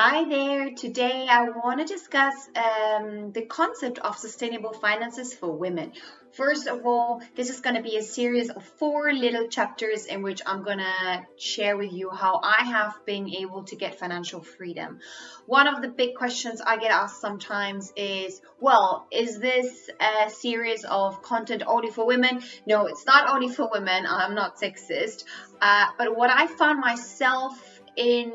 Hi there. Today I want to discuss um, the concept of sustainable finances for women. First of all, this is going to be a series of four little chapters in which I'm going to share with you how I have been able to get financial freedom. One of the big questions I get asked sometimes is, well, is this a series of content only for women? No, it's not only for women. I'm not sexist. Uh, but what I found myself in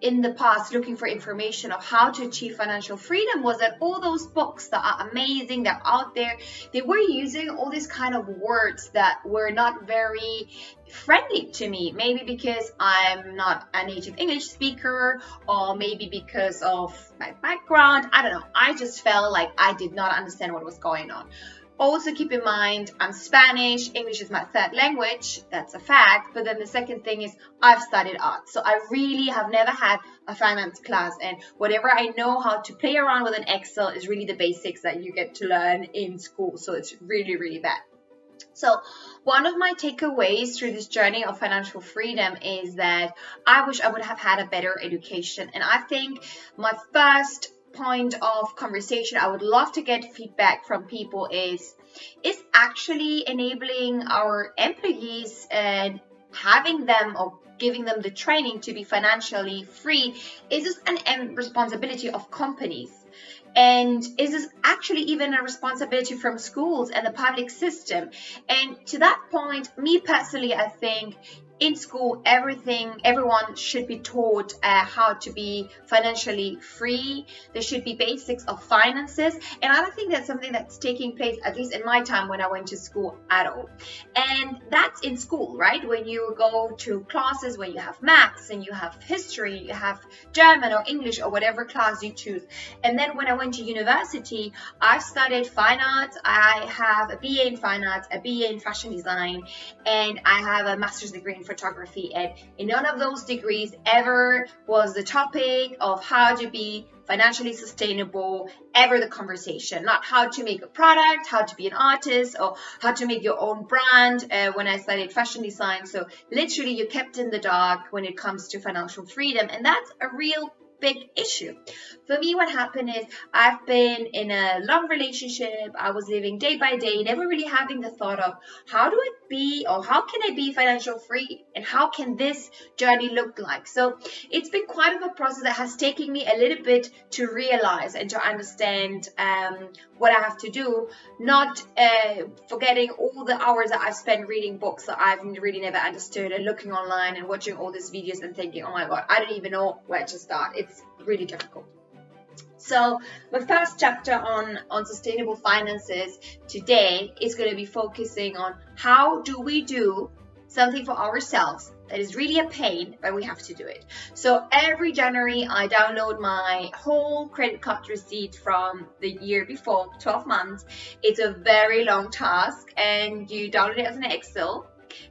in the past looking for information of how to achieve financial freedom was that all those books that are amazing that are out there they were using all these kind of words that were not very friendly to me. Maybe because i'm not a native english speaker or maybe because of my background. I don't know. I just felt like i did not understand what was going on also keep in mind, I'm Spanish, English is my third language, that's a fact. But then the second thing is I've studied art. So I really have never had a finance class and whatever I know how to play around with an Excel is really the basics that you get to learn in school. So it's really, really bad. So, one of my takeaways through this journey of financial freedom is that I wish I would have had a better education. And I think my first point of conversation I would love to get feedback from people is is actually enabling our employees and having them or giving them the training to be financially free is this an responsibility of companies. And is this actually even a responsibility from schools and the public system. And to that point me personally i think in school everything everyone should be taught uh, how to be financially free. There should be basics of finances. And i don't think that's something that's taking place at least in my time when i went to school at all. And that's in school right? When you go to classes when you have maths and you have history you have german or english or whatever class you choose. And then when i went to university i studied fine arts. I have a ba in fine arts a ba in fashion design and i have a master's degree in photography and in none of those degrees ever was the topic of how to be financially sustainable ever the conversation not how to make a product how to be an artist or how to make your own brand uh, when i studied fashion design so literally you kept in the dark when it comes to financial freedom and that's a real big issue. For me, what happened is I've been in a long relationship. I was living day by day, never really having the thought of how do I be or how can I be financial free and how can this journey look like. So it's been quite of a process that has taken me a little bit to realize and to understand um, what I have to do, not uh, forgetting all the hours that I've spent reading books that I've really never understood and looking online and watching all these videos and thinking, oh my god, I don't even know where to start. It's really difficult. So my first chapter on, on sustainable finances today is going to be focusing on how do we do something for ourselves that is really a pain, but we have to do it. So every January, I download my whole credit card receipt from the year before, 12 months. It's a very long task, and you download it as an Excel.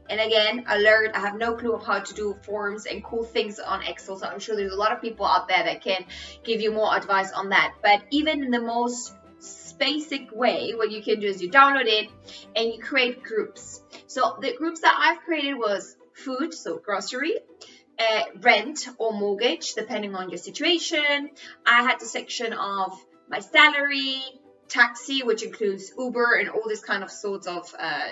And again, alert, I have no clue of how to do forms and cool things on Excel. So I'm sure there's a lot of people out there that can give you more advice on that. But even in the most basic way, what you can do is you download it and you create groups. So the groups that I've created was food, so grocery, uh, rent or mortgage, depending on your situation. I had the section of my salary, taxi, which includes Uber and all this kind of sorts of uh,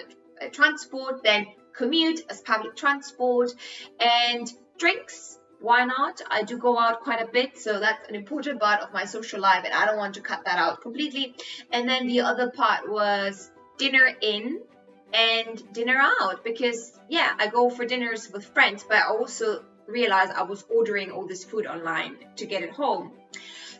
transport, then commute as public transport, and drinks. Why not? I do go out quite a bit, so that's an important part of my social life, and I don't want to cut that out completely. And then the other part was dinner in and dinner out because, yeah, I go for dinners with friends, but I also realized I was ordering all this food online to get it home.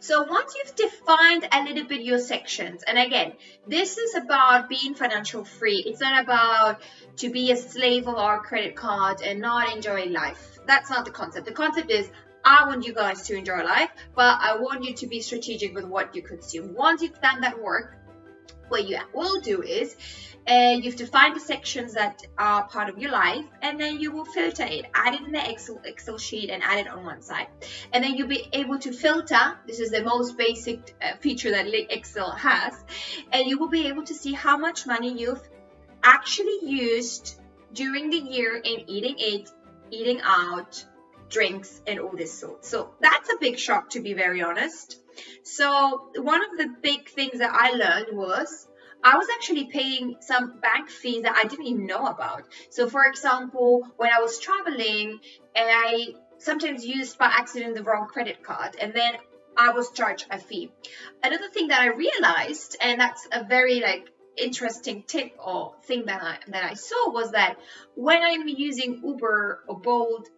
So once you've defined a little bit your sections, and again, this is about being financial free. It's not about to be a slave of our credit card and not enjoy life. That's not the concept. The concept is I want you guys to enjoy life, but I want you to be strategic with what you consume. Once you've done that work, what you will do is uh, you have to find the sections that are part of your life and then you will filter it. Add it in the excel excel sheet and add it on one side. And then you'll be able to filter this is the most basic uh, feature that excel has and you will be able to see how much money you've actually used during the year in eating it eating out drinks and all this sort. So that's a big shock to be very honest. So one of the big things that I learned was I was actually paying some bank fees that I didn't even know about. So for example, when I was traveling, I sometimes used by accident the wrong credit card and then I was charged a fee. Another thing that I realized, and that's a very like interesting tip or thing that I that I saw was that when I'm using Uber or Bolt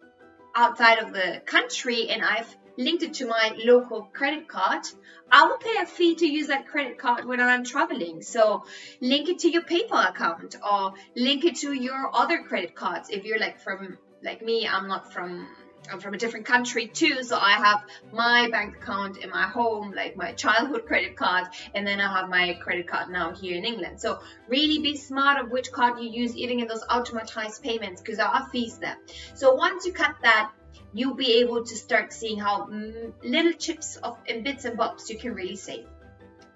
outside of the country and I've linked it to my local credit card, I will pay a fee to use that credit card when I'm traveling. So link it to your PayPal account or link it to your other credit cards. If you're like from like me, I'm not from I'm from a different country too, so I have my bank account in my home, like my childhood credit card, and then I have my credit card now here in England. So really be smart of which card you use, even in those automatized payments, because there are fees there. So once you cut that, you'll be able to start seeing how mm, little chips of and bits and bobs you can really save.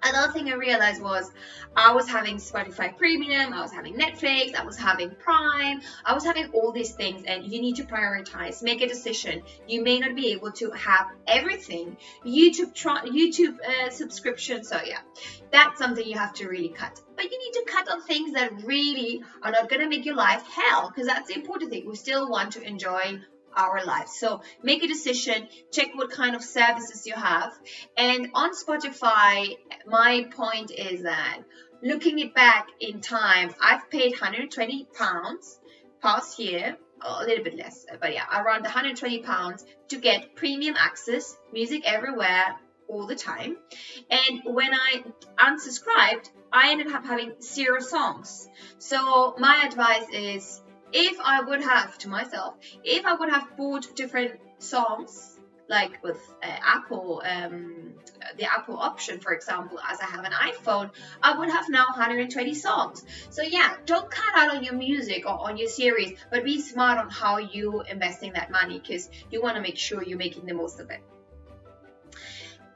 Another thing I realized was I was having Spotify Premium, I was having Netflix, I was having Prime, I was having all these things, and you need to prioritize, make a decision. You may not be able to have everything. YouTube YouTube uh, subscription, so yeah, that's something you have to really cut. But you need to cut on things that really are not gonna make your life hell, because that's the important thing. We still want to enjoy our lives. So make a decision, check what kind of services you have. And on Spotify, my point is that looking it back in time, I've paid 120 pounds past year, a little bit less, but yeah, around 120 pounds to get premium access, music everywhere, all the time. And when I unsubscribed, I ended up having zero songs. So my advice is if I would have to myself, if I would have bought different songs, like with uh, Apple, um, the Apple option, for example, as I have an iPhone, I would have now 120 songs. So yeah, don't cut out on your music or on your series, but be smart on how you investing that money because you want to make sure you're making the most of it.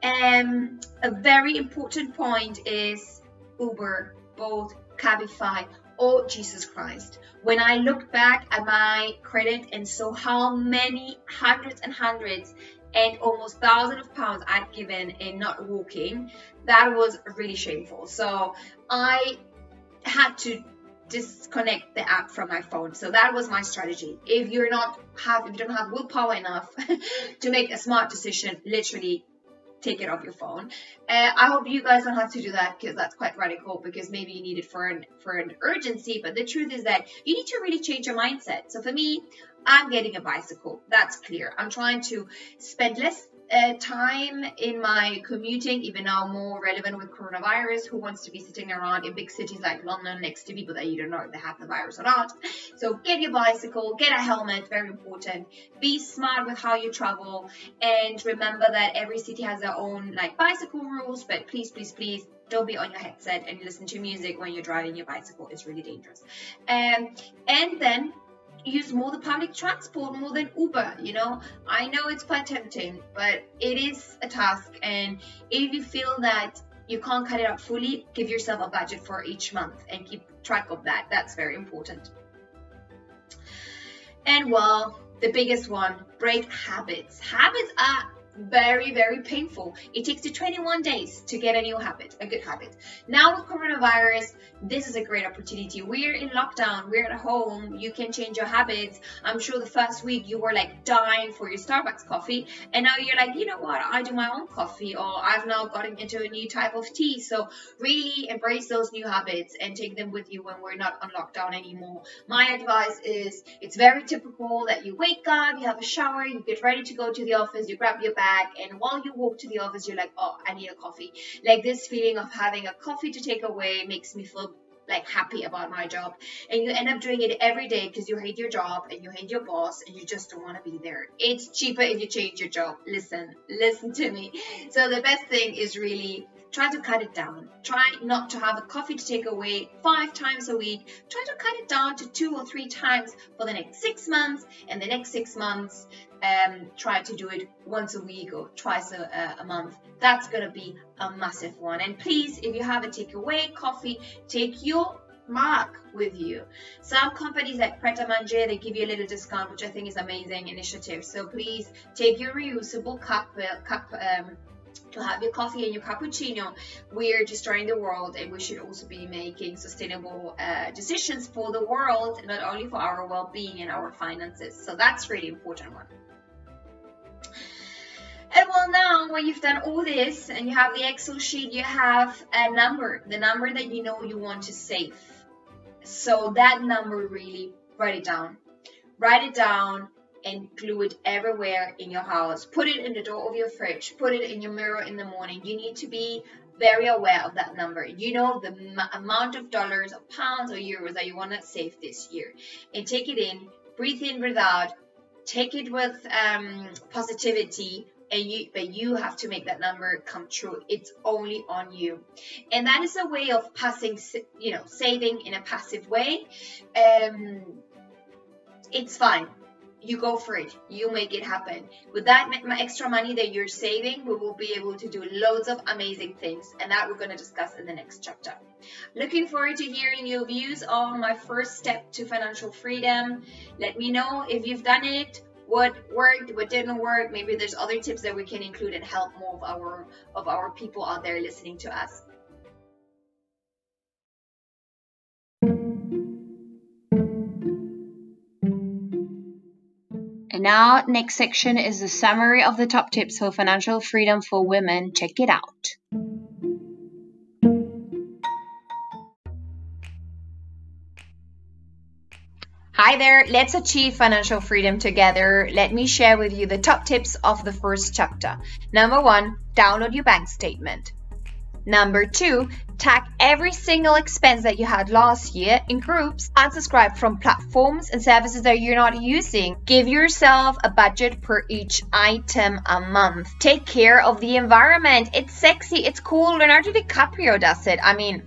Um, a very important point is Uber, Bolt, Cabify, oh Jesus Christ. When I looked back at my credit and saw how many hundreds and hundreds and almost thousands of pounds I'd given in not walking, that was really shameful. So I had to disconnect the app from my phone. So that was my strategy. If you're not have if you don't have willpower enough to make a smart decision, literally take it off your phone. Uh, I hope you guys don't have to do that because that's quite radical because maybe you need it for an for an urgency. But the truth is that you need to really change your mindset. So for me, I'm getting a bicycle. That's clear. I'm trying to spend less uh, time in my commuting, even now more relevant with coronavirus. Who wants to be sitting around in big cities like London next to people that you don't know if they have the virus or not? So get your bicycle, get a helmet, very important. Be smart with how you travel, and remember that every city has their own like bicycle rules. But please, please, please. Don't be on your headset and listen to music when you're driving your bicycle. It's really dangerous. Um, and then use more the public transport more than Uber, you know. I know it's quite tempting, but it is a task. And if you feel that you can't cut it out fully, give yourself a budget for each month and keep track of that. That's very important. And well, the biggest one, break habits. Habits are very, very painful. It takes you 21 days to get a new habit, a good habit. Now with coronavirus, this is a great opportunity. We're in lockdown, we're at home, you can change your habits. I'm sure the first week you were like dying for your Starbucks coffee, and now you're like, you know what, I do my own coffee, or I've now gotten into a new type of tea. So really embrace those new habits and take them with you when we're not on lockdown anymore. My advice is it's very typical that you wake up, you have a shower, you get ready to go to the office, you grab your bag bag and while you walk to the office you're like oh i need a coffee. Like this feeling of having a coffee to take away makes me feel like happy about my job. And you end up doing it every day because you hate your job and you hate your boss and you just don't want to be there. It's cheaper if you change your job. Listen listen to me. So the best thing is really try to cut it down try not to have a coffee to take away five times a week try to cut it down to two or three times for the next six months and the next six months um, try to do it once a week or twice a, a month. That's going to be a massive one. And please, if you have a takeaway coffee, take your mark with you. Some companies like Pret a Manger, they give you a little discount, which I think is amazing initiative. So please take your reusable cup, uh, cup um, to have your coffee and your cappuccino. We're destroying the world and we should also be making sustainable uh, decisions for the world, not only for our well-being and our finances. So that's really important one. And well, now when you've done all this and you have the Excel sheet, you have a number, the number that you know you want to save. So that number really, write it down. Write it down and glue it everywhere in your house. Put it in the door of your fridge. Put it in your mirror in the morning. You need to be very aware of that number. You know the amount of dollars or pounds or euros that you want to save this year. And take it in, breathe in, breathe out. Take it with um, positivity, and you but you have to make that number come true it's only on you and that is a way of passing you know saving in a passive way um it's fine you go for it you make it happen with that extra money that you're saving we will be able to do loads of amazing things and that we're going to discuss in the next chapter looking forward to hearing your views on my first step to financial freedom let me know if you've done it what worked, what didn't work. Maybe there's other tips that we can include and help more of our of our people out there listening to us. And now, next section is the summary of the top tips for financial freedom for women. Check it out. Hi there, let's achieve financial freedom together. Let me share with you the top tips of the first chapter. Number one, download your bank statement. Number two, tag every single expense that you had last year in groups. Unsubscribe from platforms and services that you're not using. Give yourself a budget per each item a month. Take care of the environment. It's sexy, it's cool. Leonardo DiCaprio does it. I mean,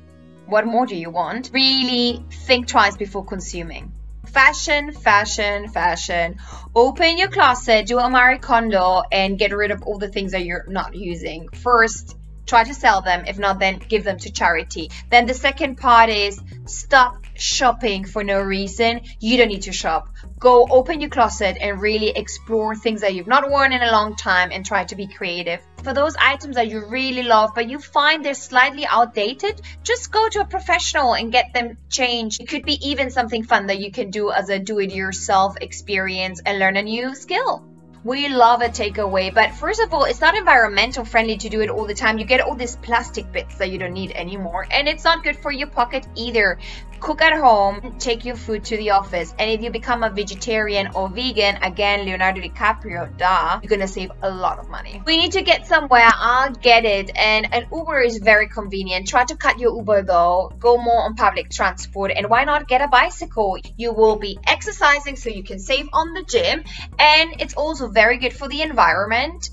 what more do you want? Really think twice before consuming. Fashion, fashion, fashion. Open your closet, do a Marie Kondo, and get rid of all the things that you're not using. First, try to sell them. If not, then give them to charity. Then the second part is stop shopping for no reason. You don't need to shop. Go open your closet and really explore things that you've not worn in a long time and try to be creative. For those items that you really love but you find they're slightly outdated, just go to a professional and get them changed. It could be even something fun that you can do as a do it yourself experience and learn a new skill. We love a takeaway, but first of all, it's not environmental friendly to do it all the time. You get all these plastic bits that you don't need anymore, and it's not good for your pocket either cook at home, take your food to the office. And if you become a vegetarian or vegan, again, Leonardo DiCaprio, duh, you're gonna save a lot of money. We need to get somewhere, I'll get it. And an Uber is very convenient. Try to cut your Uber though, go more on public transport, and why not get a bicycle? You will be exercising so you can save on the gym, and it's also very good for the environment.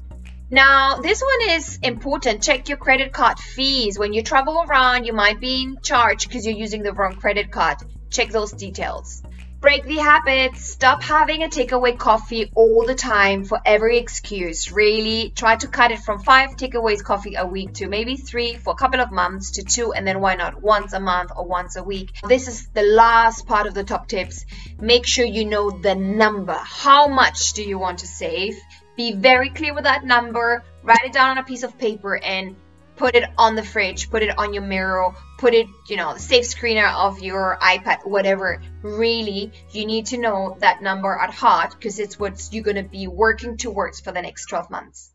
Now, this one is important. Check your credit card fees. When you travel around, you might be in charge because you're using the wrong credit card. Check those details. Break the habit. Stop having a takeaway coffee all the time for every excuse. Really try to cut it from five takeaways coffee a week to maybe three for a couple of months to two, and then why not once a month or once a week. This is the last part of the top tips. Make sure you know the number. How much do you want to save? Be very clear with that number, write it down on a piece of paper and put it on the fridge, put it on your mirror, put it, you know, the safe screener of your iPad, whatever. Really, you need to know that number at heart because it's what you're going to be working towards for the next 12 months.